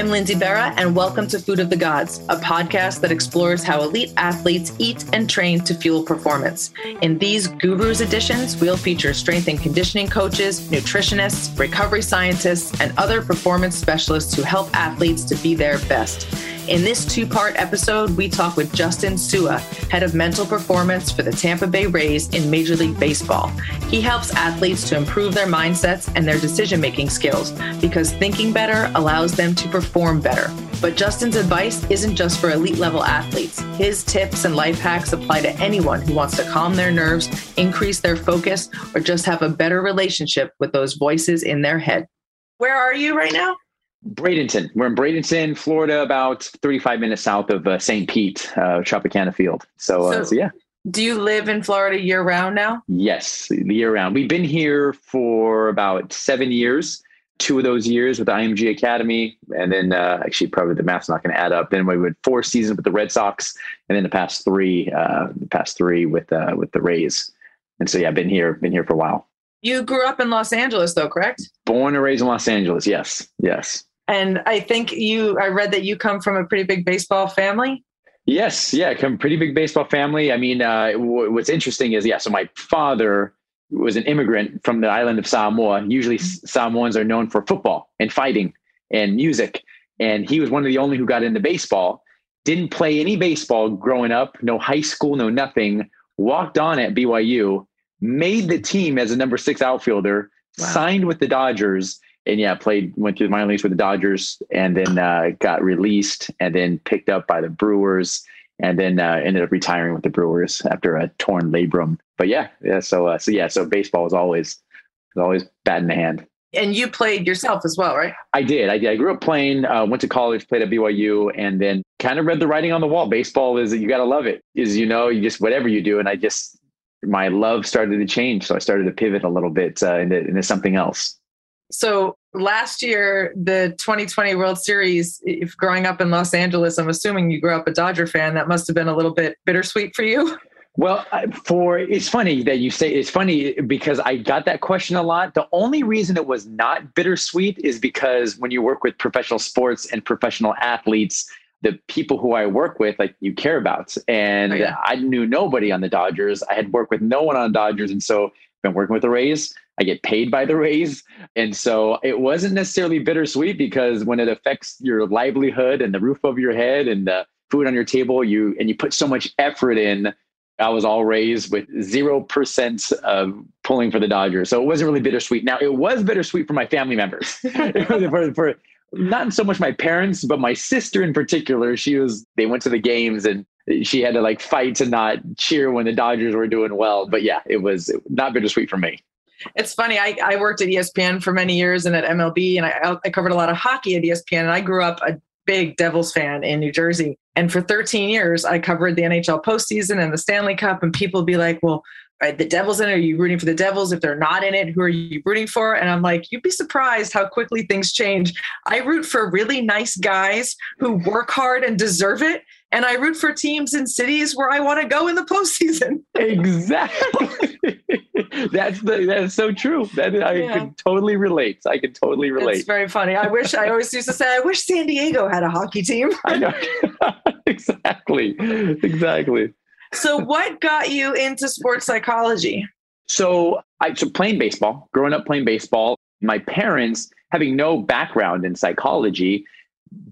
I'm Lindsay Berra, and welcome to Food of the Gods, a podcast that explores how elite athletes eat and train to fuel performance. In these Gurus editions, we'll feature strength and conditioning coaches, nutritionists, recovery scientists, and other performance specialists who help athletes to be their best. In this two part episode, we talk with Justin Sua, head of mental performance for the Tampa Bay Rays in Major League Baseball. He helps athletes to improve their mindsets and their decision making skills because thinking better allows them to perform better. But Justin's advice isn't just for elite level athletes. His tips and life hacks apply to anyone who wants to calm their nerves, increase their focus, or just have a better relationship with those voices in their head. Where are you right now? Bradenton. We're in Bradenton, Florida, about 35 minutes south of uh, St. Pete, uh, Tropicana Field. So, uh, so, so, yeah. Do you live in Florida year round now? Yes, year round. We've been here for about seven years. Two of those years with the IMG Academy, and then uh, actually probably the math's not going to add up. Then we went four seasons with the Red Sox, and then the past three, uh, the past three with uh, with the Rays. And so yeah, I've been here, been here for a while. You grew up in Los Angeles, though, correct? Born and raised in Los Angeles. Yes, yes. And I think you, I read that you come from a pretty big baseball family. Yes, yeah, come pretty big baseball family. I mean, uh, w- what's interesting is, yeah, so my father was an immigrant from the island of Samoa. Usually, mm-hmm. Samoans are known for football and fighting and music, and he was one of the only who got into baseball. Didn't play any baseball growing up, no high school, no nothing. Walked on at BYU, made the team as a number six outfielder, wow. signed with the Dodgers, and yeah, played went through the minor leagues with the Dodgers, and then uh, got released, and then picked up by the Brewers, and then uh, ended up retiring with the Brewers after a torn labrum. But yeah, yeah. So uh, so yeah, so baseball was always was always bad in the hand. And you played yourself as well, right? I did. I did. I grew up playing. Uh, went to college, played at BYU, and then kind of read the writing on the wall. Baseball is you got to love it. Is you know you just whatever you do, and I just my love started to change, so I started to pivot a little bit uh, into, into something else. So last year, the 2020 World Series, if growing up in Los Angeles, I'm assuming you grew up a Dodger fan, that must have been a little bit bittersweet for you. Well, for it's funny that you say it's funny because I got that question a lot. The only reason it was not bittersweet is because when you work with professional sports and professional athletes, the people who I work with, like you care about. And oh, yeah. I knew nobody on the Dodgers. I had worked with no one on Dodgers. And so been working with the Rays. I get paid by the Rays. And so it wasn't necessarily bittersweet because when it affects your livelihood and the roof over your head and the food on your table, you and you put so much effort in. I was all raised with zero percent of pulling for the Dodgers. So it wasn't really bittersweet. Now it was bittersweet for my family members. for, for, not so much my parents, but my sister in particular. She was they went to the games and she had to like fight to not cheer when the Dodgers were doing well. But yeah, it was not bittersweet for me. It's funny. I, I worked at ESPN for many years and at MLB, and I, I covered a lot of hockey at ESPN. And I grew up a big Devils fan in New Jersey. And for 13 years, I covered the NHL postseason and the Stanley Cup. And people be like, well, are the Devils in it? Are you rooting for the Devils? If they're not in it, who are you rooting for? And I'm like, you'd be surprised how quickly things change. I root for really nice guys who work hard and deserve it and I root for teams in cities where I want to go in the postseason. exactly. that's the that's so true. That I yeah. can totally relate. I can totally relate. It's very funny. I wish I always used to say, I wish San Diego had a hockey team. I know. exactly. Exactly. So what got you into sports psychology? So I so playing baseball, growing up playing baseball, my parents having no background in psychology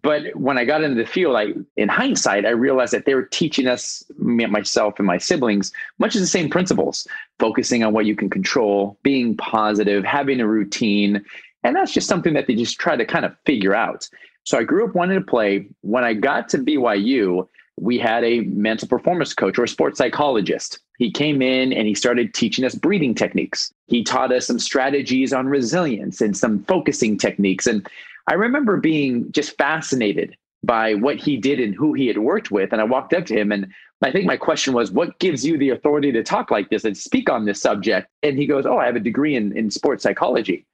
but when I got into the field, I, in hindsight, I realized that they were teaching us, myself and my siblings, much of the same principles, focusing on what you can control, being positive, having a routine. And that's just something that they just try to kind of figure out. So I grew up wanting to play. When I got to BYU, we had a mental performance coach or a sports psychologist. He came in and he started teaching us breathing techniques. He taught us some strategies on resilience and some focusing techniques. And I remember being just fascinated by what he did and who he had worked with. And I walked up to him and I think my question was, what gives you the authority to talk like this and speak on this subject? And he goes, Oh, I have a degree in, in sports psychology.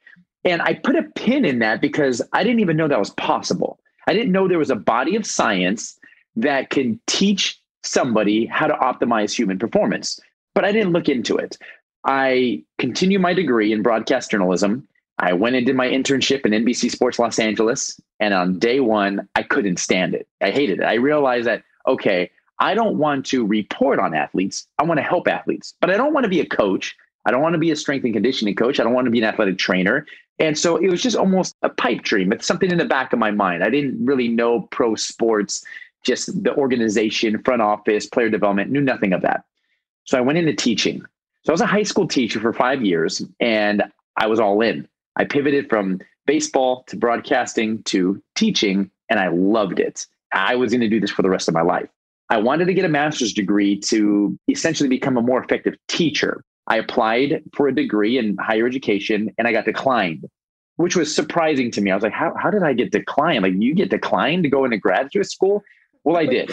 And I put a pin in that because I didn't even know that was possible. I didn't know there was a body of science that can teach somebody how to optimize human performance. But I didn't look into it. I continue my degree in broadcast journalism I went and did my internship in NBC Sports Los Angeles. And on day one, I couldn't stand it. I hated it. I realized that, okay, I don't want to report on athletes. I want to help athletes, but I don't want to be a coach. I don't want to be a strength and conditioning coach. I don't want to be an athletic trainer. And so it was just almost a pipe dream. It's something in the back of my mind. I didn't really know pro sports, just the organization, front office, player development, knew nothing of that. So I went into teaching. So I was a high school teacher for five years and I was all in. I pivoted from baseball to broadcasting to teaching, and I loved it. I was going to do this for the rest of my life. I wanted to get a master's degree to essentially become a more effective teacher. I applied for a degree in higher education and I got declined, which was surprising to me. I was like, how, how did I get declined? Like, you get declined to go into graduate school? Well, I did.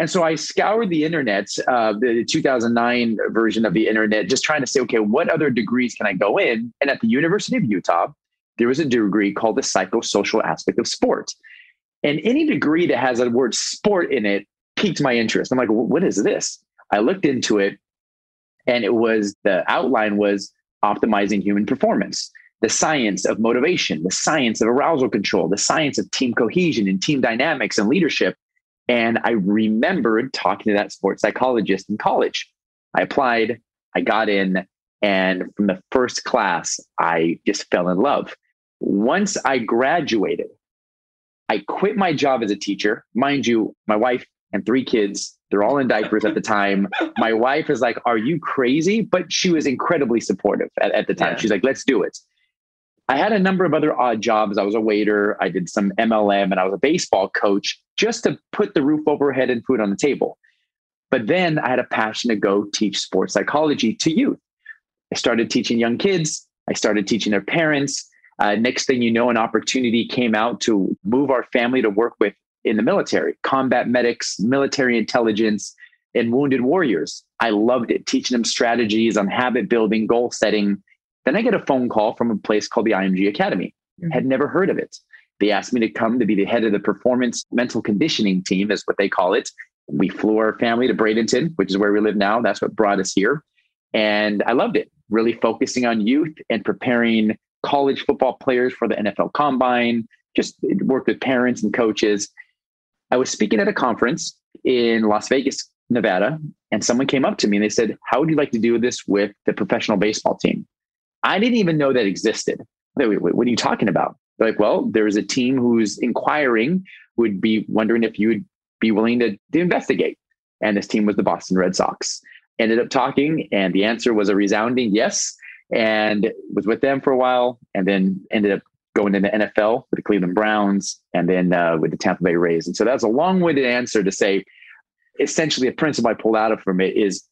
And so I scoured the internet, uh, the 2009 version of the internet, just trying to say, okay, what other degrees can I go in? And at the University of Utah, there was a degree called the psychosocial aspect of sport. And any degree that has a word sport in it piqued my interest. I'm like, what is this? I looked into it and it was the outline was optimizing human performance the science of motivation the science of arousal control the science of team cohesion and team dynamics and leadership and i remembered talking to that sports psychologist in college i applied i got in and from the first class i just fell in love once i graduated i quit my job as a teacher mind you my wife and three kids they're all in diapers at the time. My wife is like, Are you crazy? But she was incredibly supportive at, at the time. Yeah. She's like, Let's do it. I had a number of other odd jobs. I was a waiter, I did some MLM, and I was a baseball coach just to put the roof over head and food on the table. But then I had a passion to go teach sports psychology to youth. I started teaching young kids, I started teaching their parents. Uh, next thing you know, an opportunity came out to move our family to work with in the military, combat medics, military intelligence, and wounded warriors. I loved it, teaching them strategies on habit building, goal setting. Then I get a phone call from a place called the IMG Academy. Mm-hmm. Had never heard of it. They asked me to come to be the head of the performance mental conditioning team, is what they call it. We flew our family to Bradenton, which is where we live now. That's what brought us here. And I loved it, really focusing on youth and preparing college football players for the NFL combine, just worked with parents and coaches. I was speaking at a conference in Las Vegas, Nevada, and someone came up to me and they said, How would you like to do this with the professional baseball team? I didn't even know that existed. What are you talking about? They're like, well, there's a team who's inquiring, would be wondering if you would be willing to, to investigate. And this team was the Boston Red Sox. Ended up talking, and the answer was a resounding yes. And was with them for a while, and then ended up going into the NFL with the Cleveland Browns and then uh, with the Tampa Bay Rays. And so that's a long winded answer to say essentially a principle I pulled out of from it is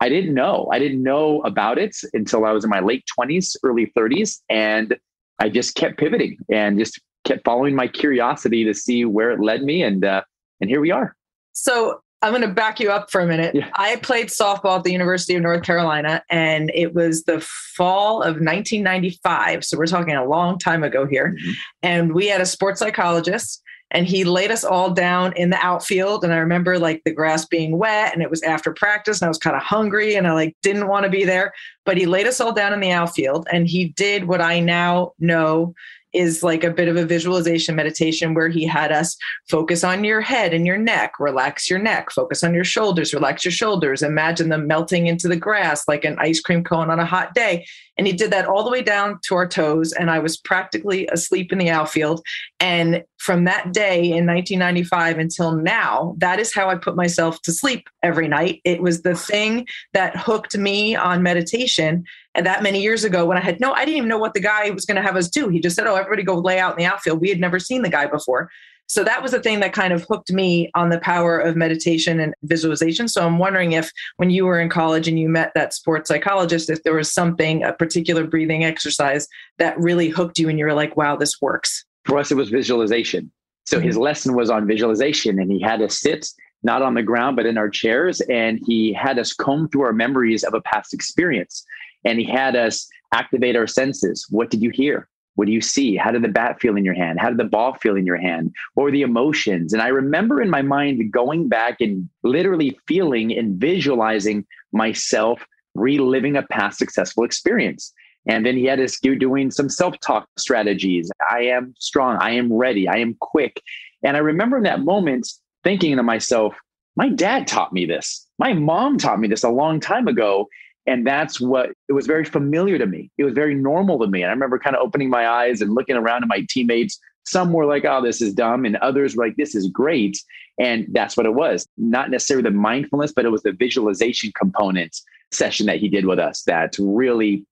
I didn't know. I didn't know about it until I was in my late 20s, early 30s. And I just kept pivoting and just kept following my curiosity to see where it led me. And, uh, and here we are. So I'm going to back you up for a minute. Yeah. I played softball at the University of North Carolina, and it was the fall of 1995. So we're talking a long time ago here. Mm-hmm. And we had a sports psychologist, and he laid us all down in the outfield. And I remember like the grass being wet, and it was after practice, and I was kind of hungry, and I like didn't want to be there. But he laid us all down in the outfield, and he did what I now know is like a bit of a visualization meditation where he had us focus on your head and your neck, relax your neck, focus on your shoulders, relax your shoulders, imagine them melting into the grass like an ice cream cone on a hot day. And he did that all the way down to our toes. And I was practically asleep in the outfield. And from that day in 1995 until now, that is how I put myself to sleep every night. It was the thing that hooked me on meditation. And that many years ago, when I had no, I didn't even know what the guy was going to have us do. He just said, Oh, everybody go lay out in the outfield. We had never seen the guy before. So that was the thing that kind of hooked me on the power of meditation and visualization. So I'm wondering if when you were in college and you met that sports psychologist, if there was something, a particular breathing exercise that really hooked you and you were like, wow, this works. For us, it was visualization. So his mm-hmm. lesson was on visualization and he had us sit not on the ground, but in our chairs. And he had us comb through our memories of a past experience. And he had us activate our senses. What did you hear? What do you see? How did the bat feel in your hand? How did the ball feel in your hand? What were the emotions? And I remember in my mind going back and literally feeling and visualizing myself reliving a past successful experience. And then he had us doing some self talk strategies. I am strong. I am ready. I am quick. And I remember in that moment thinking to myself, my dad taught me this. My mom taught me this a long time ago. And that's what it was very familiar to me. It was very normal to me. And I remember kind of opening my eyes and looking around at my teammates. Some were like, oh, this is dumb. And others were like, this is great. And that's what it was. Not necessarily the mindfulness, but it was the visualization component session that he did with us that really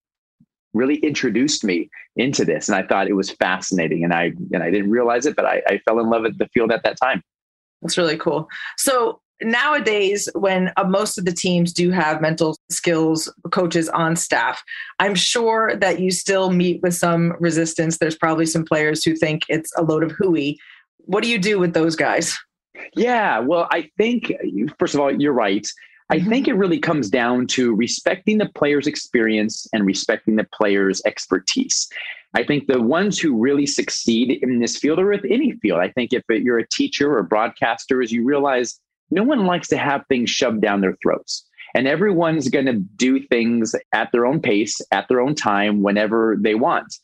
really introduced me into this and i thought it was fascinating and i and i didn't realize it but i, I fell in love with the field at that time. That's really cool. So nowadays when uh, most of the teams do have mental skills coaches on staff i'm sure that you still meet with some resistance. There's probably some players who think it's a load of hooey. What do you do with those guys? Yeah well i think first of all you're right I think it really comes down to respecting the player's experience and respecting the player's expertise. I think the ones who really succeed in this field or with any field, I think if you're a teacher or a broadcaster, is you realize no one likes to have things shoved down their throats. And everyone's going to do things at their own pace, at their own time, whenever they want.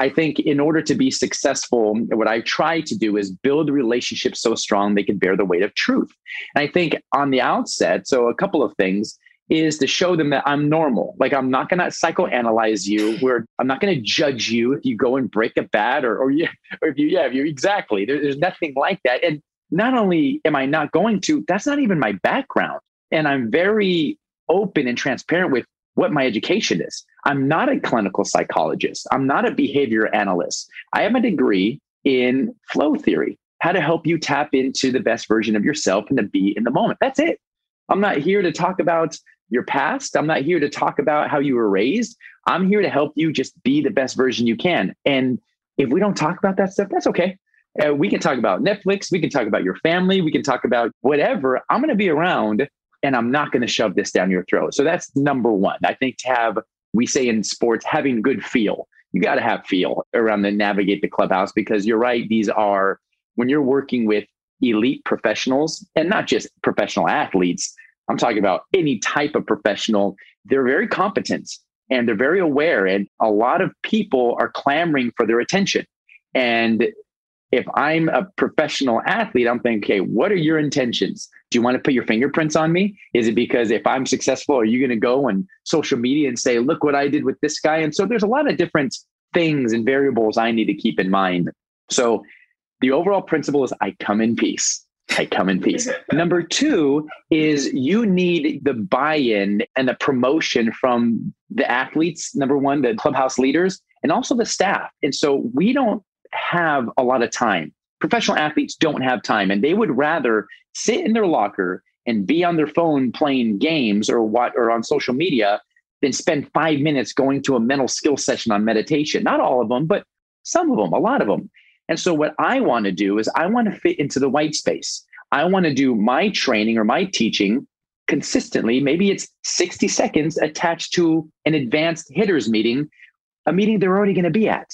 I think in order to be successful, what I try to do is build relationships so strong they can bear the weight of truth. And I think on the outset, so a couple of things is to show them that I'm normal. Like I'm not going to psychoanalyze you. Where I'm not going to judge you if you go and break a bat or or, you, or if you yeah if you exactly there, there's nothing like that. And not only am I not going to, that's not even my background. And I'm very open and transparent with what my education is. I'm not a clinical psychologist. I'm not a behavior analyst. I have a degree in flow theory, how to help you tap into the best version of yourself and to be in the moment. That's it. I'm not here to talk about your past. I'm not here to talk about how you were raised. I'm here to help you just be the best version you can. And if we don't talk about that stuff, that's okay. Uh, we can talk about Netflix. We can talk about your family. We can talk about whatever. I'm going to be around and I'm not going to shove this down your throat. So that's number one. I think to have, we say in sports, having good feel. You got to have feel around the navigate the clubhouse because you're right. These are, when you're working with elite professionals and not just professional athletes, I'm talking about any type of professional, they're very competent and they're very aware. And a lot of people are clamoring for their attention. And if I'm a professional athlete, I'm thinking, okay, what are your intentions? Do you want to put your fingerprints on me? Is it because if I'm successful, are you going to go on social media and say, look what I did with this guy? And so there's a lot of different things and variables I need to keep in mind. So the overall principle is I come in peace. I come in peace. Number two is you need the buy in and the promotion from the athletes, number one, the clubhouse leaders, and also the staff. And so we don't have a lot of time. Professional athletes don't have time, and they would rather sit in their locker and be on their phone playing games or what or on social media than spend five minutes going to a mental skill session on meditation. Not all of them, but some of them, a lot of them. And so, what I want to do is I want to fit into the white space. I want to do my training or my teaching consistently. Maybe it's 60 seconds attached to an advanced hitters meeting, a meeting they're already going to be at.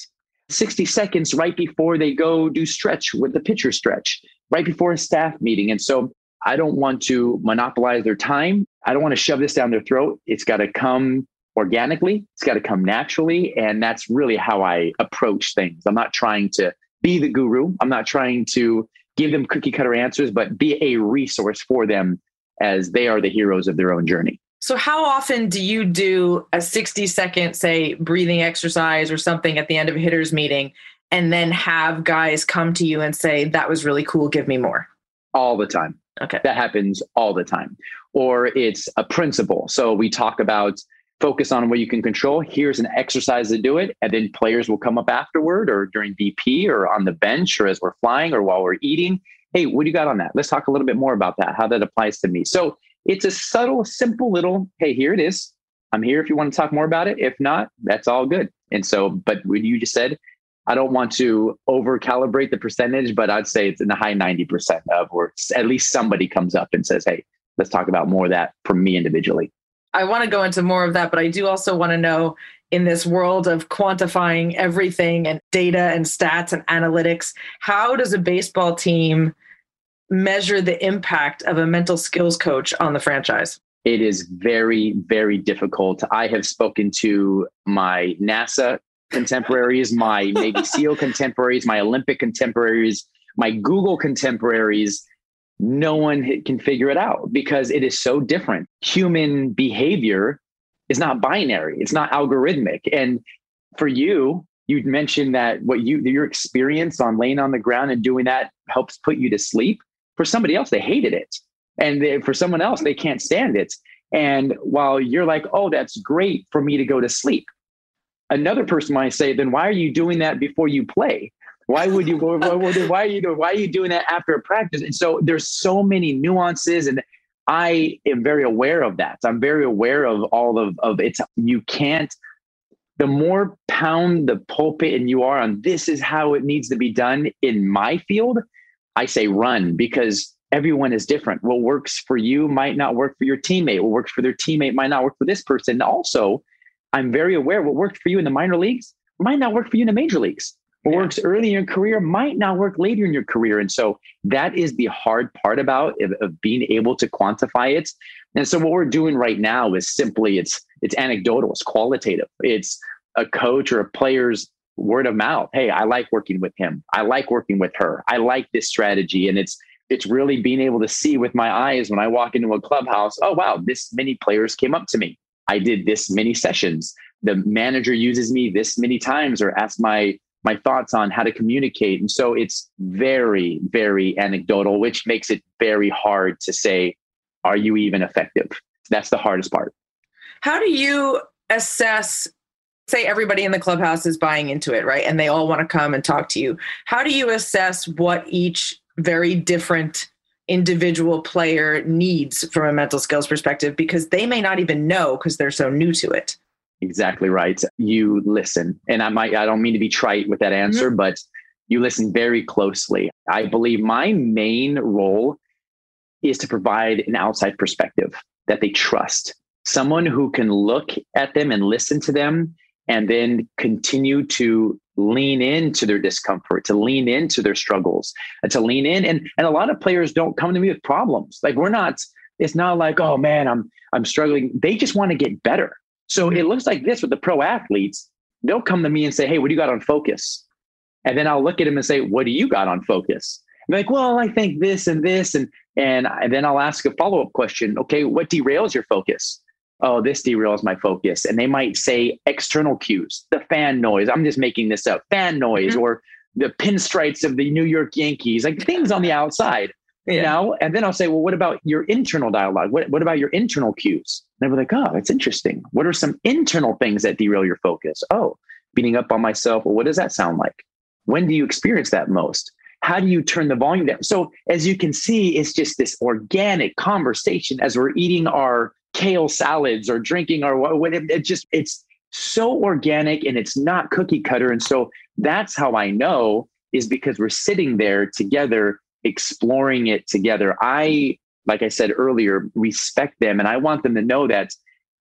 60 seconds right before they go do stretch with the pitcher stretch, right before a staff meeting. And so I don't want to monopolize their time. I don't want to shove this down their throat. It's got to come organically, it's got to come naturally. And that's really how I approach things. I'm not trying to be the guru, I'm not trying to give them cookie cutter answers, but be a resource for them as they are the heroes of their own journey. So, how often do you do a 60 second, say, breathing exercise or something at the end of a hitter's meeting, and then have guys come to you and say, That was really cool, give me more? All the time. Okay. That happens all the time. Or it's a principle. So, we talk about focus on what you can control. Here's an exercise to do it. And then players will come up afterward or during BP or on the bench or as we're flying or while we're eating. Hey, what do you got on that? Let's talk a little bit more about that, how that applies to me. So it's a subtle, simple little, hey, here it is. I'm here if you want to talk more about it. If not, that's all good. And so, but what you just said, I don't want to over calibrate the percentage, but I'd say it's in the high 90% of where at least somebody comes up and says, hey, let's talk about more of that for me individually. I want to go into more of that, but I do also want to know in this world of quantifying everything and data and stats and analytics, how does a baseball team measure the impact of a mental skills coach on the franchise? it is very, very difficult. I have spoken to my NASA contemporaries, my Navy SEAL contemporaries, my Olympic contemporaries, my Google contemporaries. No one can figure it out because it is so different. Human behavior is not binary, it's not algorithmic. And for you, you mentioned that what you your experience on laying on the ground and doing that helps put you to sleep. For somebody else, they hated it. And they, for someone else, they can't stand it. And while you're like, oh, that's great for me to go to sleep, another person might say, then why are you doing that before you play? Why would you? why, why are you? Why are you doing that after a practice? And so there's so many nuances, and I am very aware of that. I'm very aware of all of of it's. You can't. The more pound the pulpit and you are on this is how it needs to be done in my field, I say run because everyone is different. What works for you might not work for your teammate. What works for their teammate might not work for this person. Also, I'm very aware what worked for you in the minor leagues might not work for you in the major leagues. What yeah. works early in your career might not work later in your career. And so that is the hard part about of, of being able to quantify it. And so what we're doing right now is simply it's it's anecdotal, it's qualitative. It's a coach or a player's word of mouth. Hey, I like working with him. I like working with her. I like this strategy. And it's it's really being able to see with my eyes when I walk into a clubhouse, oh, wow, this many players came up to me. I did this many sessions. The manager uses me this many times or asks my my thoughts on how to communicate. And so it's very, very anecdotal, which makes it very hard to say, are you even effective? That's the hardest part. How do you assess say everybody in the clubhouse is buying into it, right? And they all want to come and talk to you. How do you assess what each very different individual player needs from a mental skills perspective because they may not even know because they're so new to it. Exactly right. You listen. And I might I don't mean to be trite with that answer, mm-hmm. but you listen very closely. I believe my main role is to provide an outside perspective that they trust. Someone who can look at them and listen to them and then continue to lean into their discomfort, to lean into their struggles, and to lean in. And and a lot of players don't come to me with problems. Like we're not. It's not like oh man, I'm I'm struggling. They just want to get better. So it looks like this with the pro athletes. They'll come to me and say, "Hey, what do you got on focus?" And then I'll look at them and say, "What do you got on focus?" Like, "Well, I think this and this," and and then I'll ask a follow up question. Okay, what derails your focus? Oh, this derails my focus. And they might say external cues, the fan noise. I'm just making this up, fan noise, mm-hmm. or the pinstripes of the New York Yankees, like things on the outside. Yeah. You know, and then I'll say, well, what about your internal dialogue? What, what about your internal cues? And they're like, oh, that's interesting. What are some internal things that derail your focus? Oh, beating up on myself. Well, what does that sound like? When do you experience that most? How do you turn the volume down? So, as you can see, it's just this organic conversation as we're eating our kale salads or drinking or what it, it just it's so organic and it's not cookie cutter. And so that's how i know is because we're sitting there together exploring it together. I like i said earlier respect them and i want them to know that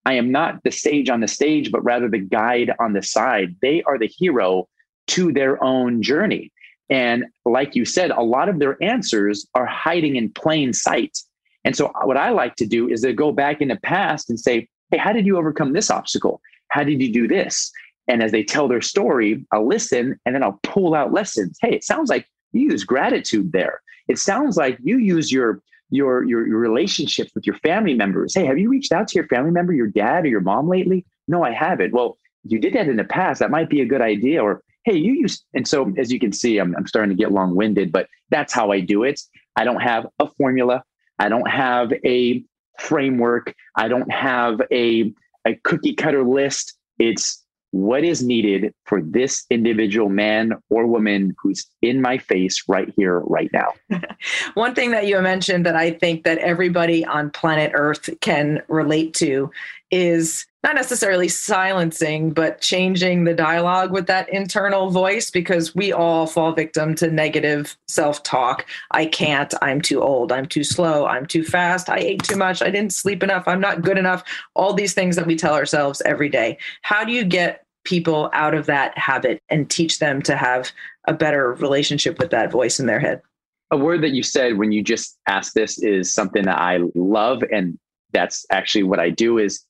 i am not the sage on the stage but rather the guide on the side. They are the hero to their own journey. And like you said a lot of their answers are hiding in plain sight and so uh, what I like to do is to go back in the past and say, hey, how did you overcome this obstacle? How did you do this? And as they tell their story, I'll listen and then I'll pull out lessons. Hey, it sounds like you use gratitude there. It sounds like you use your your your, your relationships with your family members. Hey, have you reached out to your family member, your dad or your mom lately? No, I haven't. Well, you did that in the past. That might be a good idea. Or hey, you use and so as you can see, I'm I'm starting to get long-winded, but that's how I do it. I don't have a formula. I don't have a framework. I don't have a, a cookie cutter list. It's what is needed for this individual man or woman who's in my face right here, right now. One thing that you mentioned that I think that everybody on planet Earth can relate to is not necessarily silencing, but changing the dialogue with that internal voice because we all fall victim to negative self talk. I can't. I'm too old. I'm too slow. I'm too fast. I ate too much. I didn't sleep enough. I'm not good enough. All these things that we tell ourselves every day. How do you get people out of that habit and teach them to have a better relationship with that voice in their head? A word that you said when you just asked this is something that I love and that's actually what I do is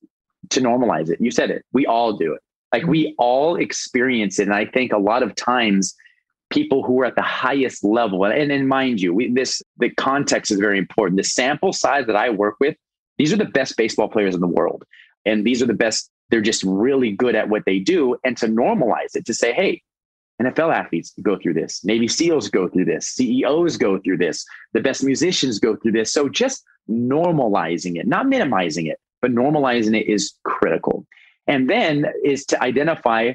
to normalize it. You said it. We all do it. Like we mm-hmm. all experience it. And I think a lot of times people who are at the highest level, and, and mind you, we, this the context is very important. The sample size that I work with, these are the best baseball players in the world. And these are the best, they're just really good at what they do. And to normalize it, to say, hey, NFL athletes go through this, Navy SEALs go through this, CEOs go through this, the best musicians go through this. So just normalizing it, not minimizing it, but normalizing it is critical. And then is to identify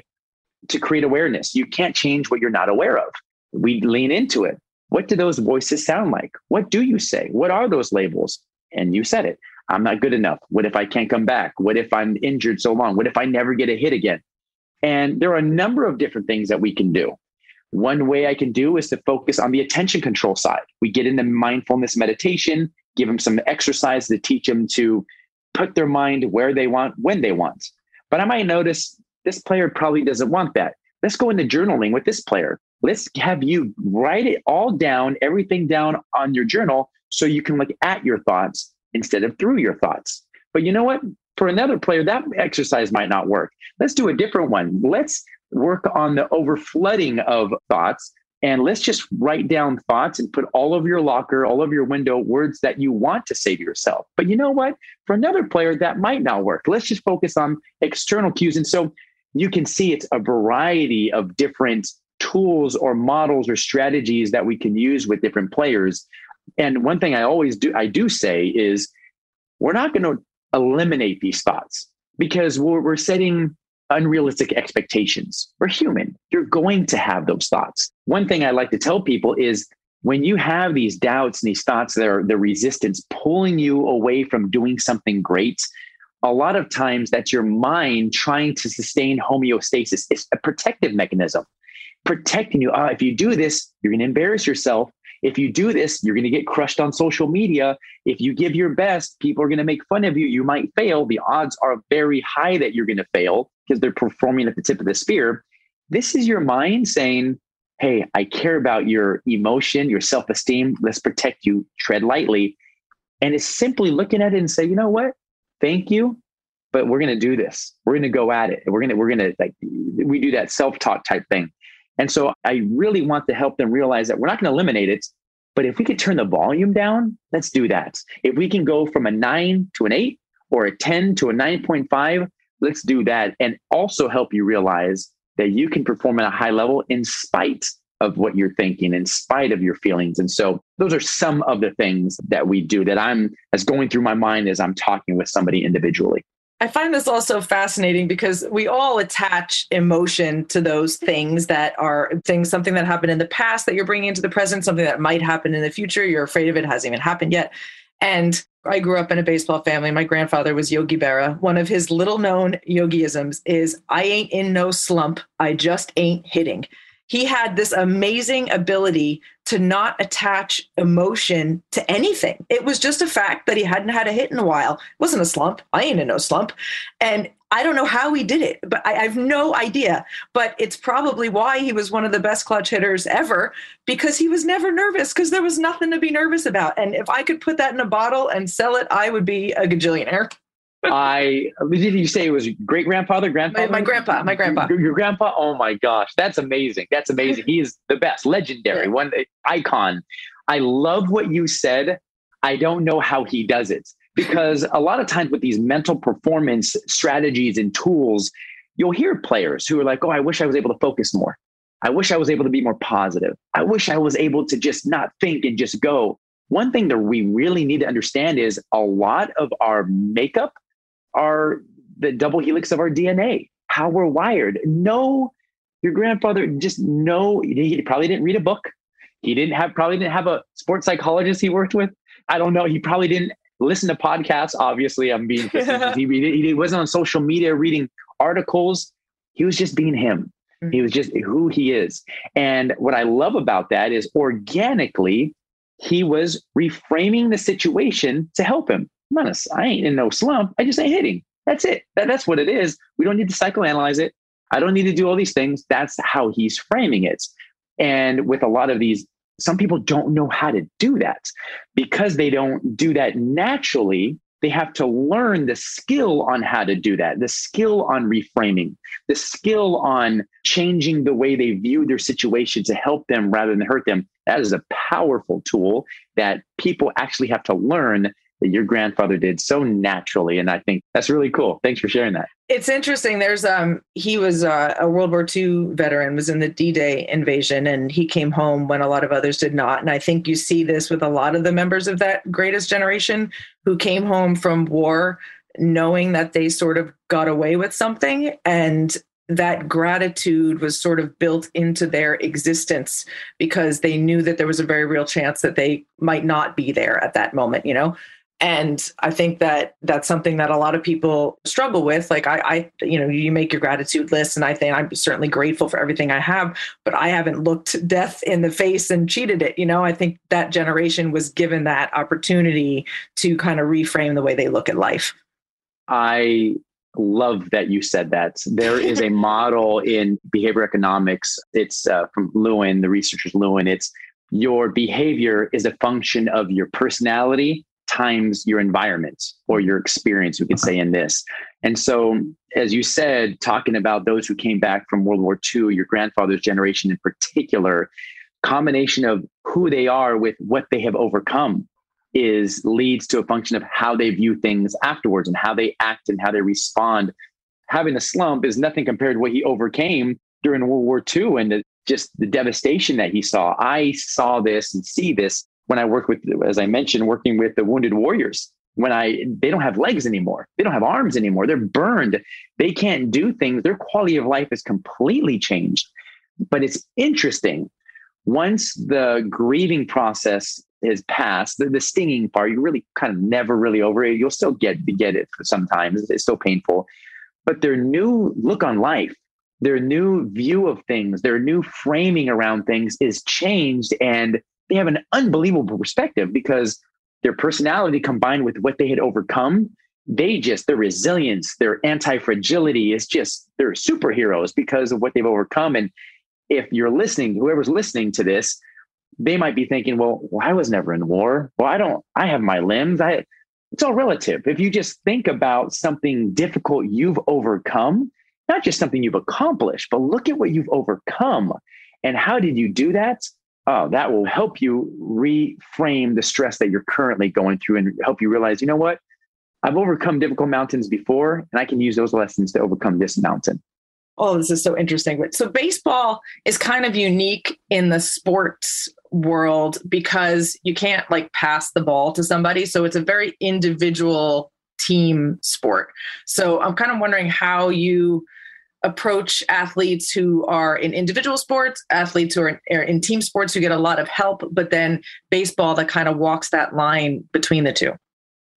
to create awareness. You can't change what you're not aware of. We lean into it. What do those voices sound like? What do you say? What are those labels? And you said it. I'm not good enough. What if I can't come back? What if I'm injured so long? What if I never get a hit again? And there are a number of different things that we can do. One way I can do is to focus on the attention control side. We get into mindfulness meditation, give them some exercise to teach them to put their mind where they want, when they want. But I might notice this player probably doesn't want that. Let's go into journaling with this player. Let's have you write it all down, everything down on your journal so you can look at your thoughts instead of through your thoughts. But you know what? For another player, that exercise might not work. Let's do a different one. Let's work on the overflooding of thoughts and let's just write down thoughts and put all over your locker, all over your window, words that you want to say to yourself. But you know what? For another player, that might not work. Let's just focus on external cues. And so you can see it's a variety of different tools or models or strategies that we can use with different players. And one thing I always do, I do say is we're not going to eliminate these thoughts because we're, we're setting unrealistic expectations. We're human. You're going to have those thoughts. One thing I like to tell people is when you have these doubts and these thoughts that are the resistance pulling you away from doing something great, a lot of times that's your mind trying to sustain homeostasis. It's a protective mechanism, protecting you. Uh, if you do this, you're going to embarrass yourself. If you do this, you're going to get crushed on social media. If you give your best, people are going to make fun of you. You might fail. The odds are very high that you're going to fail because they're performing at the tip of the spear. This is your mind saying, Hey, I care about your emotion, your self esteem. Let's protect you. Tread lightly. And it's simply looking at it and say, you know what? thank you, but we're going to do this. We're going to go at it. We're going to, we're going to like, we do that self talk type thing. And so I really want to help them realize that we're not going to eliminate it, but if we could turn the volume down, let's do that. If we can go from a nine to an eight or a 10 to a 9.5, let's do that. And also help you realize that you can perform at a high level in spite of what you're thinking in spite of your feelings. And so those are some of the things that we do that I'm as going through my mind as I'm talking with somebody individually. I find this also fascinating because we all attach emotion to those things that are things, something that happened in the past that you're bringing into the present, something that might happen in the future. You're afraid of it, hasn't even happened yet. And I grew up in a baseball family. My grandfather was Yogi Berra. One of his little known yogiisms is I ain't in no slump. I just ain't hitting he had this amazing ability to not attach emotion to anything. It was just a fact that he hadn't had a hit in a while. It wasn't a slump. I ain't in no slump. And I don't know how he did it, but I, I have no idea. But it's probably why he was one of the best clutch hitters ever because he was never nervous because there was nothing to be nervous about. And if I could put that in a bottle and sell it, I would be a gajillionaire. I did you say it was great grandfather, grandfather? My, my, grandpa, my grandpa. Your, your, grandpa? Oh my gosh, that's amazing. That's amazing. he is the best, legendary, yeah. one eh, icon. I love what you said. I don't know how he does it because a lot of times with these mental performance strategies and tools, you'll hear players who are like, "Oh, I wish I was able to focus more. I wish I was able to be more positive. I wish I was able to just not think and just go." One thing that we really need to understand is a lot of our makeup are the double helix of our DNA, how we're wired. No, your grandfather just no, he probably didn't read a book. He didn't have probably didn't have a sports psychologist he worked with. I don't know. He probably didn't listen to podcasts. Obviously, I'm being he, he wasn't on social media reading articles. He was just being him. He was just who he is. And what I love about that is organically, he was reframing the situation to help him. I'm not a, I ain't in no slump. I just ain't hitting. That's it. That, that's what it is. We don't need to psychoanalyze it. I don't need to do all these things. That's how he's framing it. And with a lot of these, some people don't know how to do that because they don't do that naturally. they have to learn the skill on how to do that, the skill on reframing, the skill on changing the way they view their situation to help them rather than hurt them. That is a powerful tool that people actually have to learn that your grandfather did so naturally. And I think that's really cool. Thanks for sharing that. It's interesting. There's um he was uh, a World War II veteran, was in the D-Day invasion, and he came home when a lot of others did not. And I think you see this with a lot of the members of that greatest generation who came home from war knowing that they sort of got away with something and that gratitude was sort of built into their existence because they knew that there was a very real chance that they might not be there at that moment you know and i think that that's something that a lot of people struggle with. Like I, I you know you make your gratitude list and i think i'm certainly grateful for everything i have but i haven't looked death in the face and cheated it. You know i think that generation was given that opportunity to kind of reframe the way they look at life. I love that you said that. There is a model in behavior economics. It's uh, from lewin the researchers lewin. It's your behavior is a function of your personality times your environment or your experience, we could say in this. And so, as you said, talking about those who came back from World War II, your grandfather's generation in particular, combination of who they are with what they have overcome is leads to a function of how they view things afterwards and how they act and how they respond. Having a slump is nothing compared to what he overcame during World War II and the, just the devastation that he saw. I saw this and see this when I work with, as I mentioned, working with the wounded warriors, when I they don't have legs anymore, they don't have arms anymore, they're burned, they can't do things. Their quality of life is completely changed. But it's interesting. Once the grieving process is passed, the, the stinging part, you really kind of never really over it. You'll still get get it sometimes. It's still painful. But their new look on life, their new view of things, their new framing around things is changed. And they have an unbelievable perspective because their personality combined with what they had overcome, they just, their resilience, their anti fragility is just, they're superheroes because of what they've overcome. And if you're listening, whoever's listening to this, they might be thinking, well, well, I was never in war. Well, I don't, I have my limbs. I, it's all relative. If you just think about something difficult you've overcome, not just something you've accomplished, but look at what you've overcome. And how did you do that? Oh, that will help you reframe the stress that you're currently going through and help you realize, you know what? I've overcome difficult mountains before, and I can use those lessons to overcome this mountain. Oh, this is so interesting. So baseball is kind of unique in the sports world because you can't like pass the ball to somebody. So it's a very individual team sport. So I'm kind of wondering how you approach athletes who are in individual sports, athletes who are in, are in, team sports who get a lot of help, but then baseball that kind of walks that line between the two?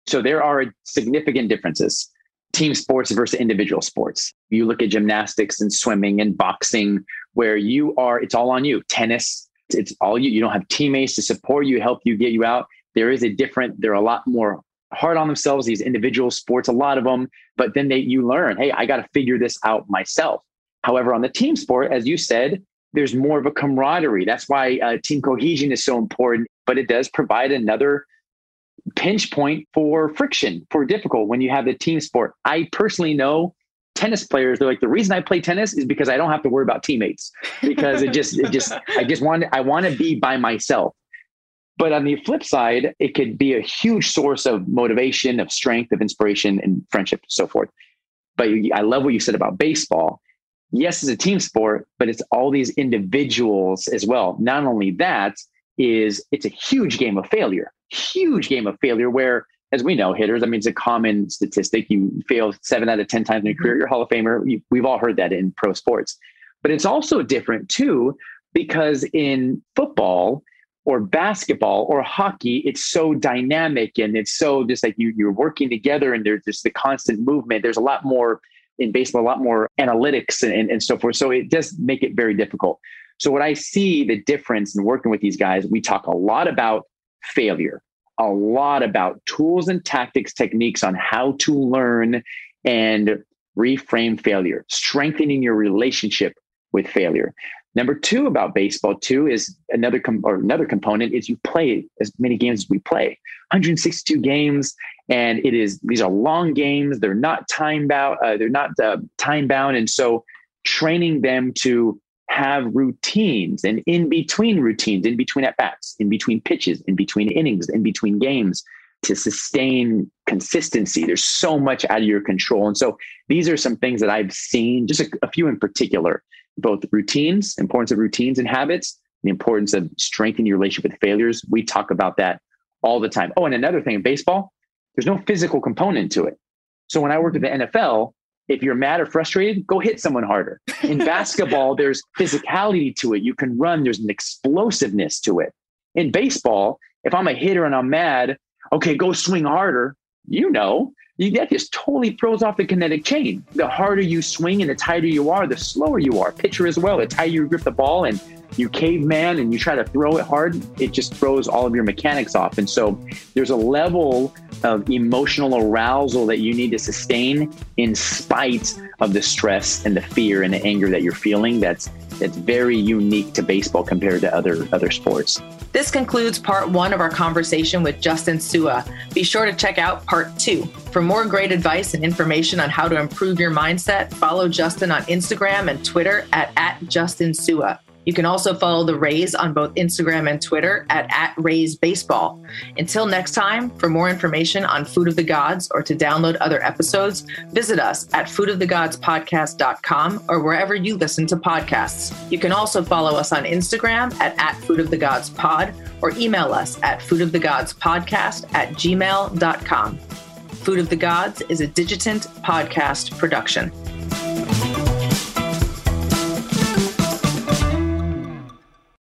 So there are significant differences. Team sports versus individual sports. You look at gymnastics and swimming and boxing, where you are, it's all on you. Tennis, it's all you. You don't have teammates to support you, help you, get you out. There is a different, there are a lot more hard on themselves, these individual sports, a lot of them, but then they you learn, hey, I got to figure this out myself. However, on the team sport, as you said, there's more of a camaraderie. That's why uh, team cohesion is so important, but it does provide another pinch point for friction, for difficult when you have the team sport. I personally know tennis players they're like the reason i play tennis is because i don't have to worry about teammates because it just it just i just want i want to be by myself but on the flip side, it could be a huge source of motivation, of strength, of inspiration, and friendship, and so forth. But I love what you said about baseball. Yes, it's a team sport, but it's all these individuals as well. Not only that, is it's a huge game of failure, huge game of failure where, as we know, hitters, I mean, it's a common statistic. You fail seven out of 10 times in your career, mm-hmm. you're Hall of Famer. You, we've all heard that in pro sports. But it's also different too, because in football, or basketball or hockey, it's so dynamic and it's so just like you, you're working together and there's just the constant movement. There's a lot more in baseball, a lot more analytics and, and, and so forth. So it does make it very difficult. So what I see the difference in working with these guys, we talk a lot about failure, a lot about tools and tactics, techniques on how to learn and reframe failure, strengthening your relationship with failure. Number two about baseball too is another com- or another component is you play as many games as we play. 162 games, and it is these are long games. They're not time bound. Uh, they're not uh, time bound, and so training them to have routines and in between routines, in between at bats, in between pitches, in between innings, in between games to sustain consistency. There's so much out of your control. And so these are some things that I've seen, just a, a few in particular, both routines, importance of routines and habits, the importance of strengthening your relationship with failures. We talk about that all the time. Oh, and another thing in baseball, there's no physical component to it. So when I worked at the NFL, if you're mad or frustrated, go hit someone harder. In basketball, there's physicality to it. You can run, there's an explosiveness to it. In baseball, if I'm a hitter and I'm mad, okay, go swing harder. You know, that just totally throws off the kinetic chain. The harder you swing and the tighter you are, the slower you are. Pitcher as well. The tighter you grip the ball and you caveman and you try to throw it hard, it just throws all of your mechanics off. And so there's a level of emotional arousal that you need to sustain in spite of the stress and the fear and the anger that you're feeling that's that's very unique to baseball compared to other other sports. This concludes part one of our conversation with Justin Sua. Be sure to check out part two. For more great advice and information on how to improve your mindset, follow Justin on Instagram and Twitter at, at Justin Sua. You can also follow the Rays on both Instagram and Twitter at, at Rays Baseball. Until next time, for more information on Food of the Gods or to download other episodes, visit us at foodofthegodspodcast.com or wherever you listen to podcasts. You can also follow us on Instagram at, at Food of the Gods Pod or email us at foodofthegodspodcast at gmail.com. Food of the Gods is a Digitant podcast production.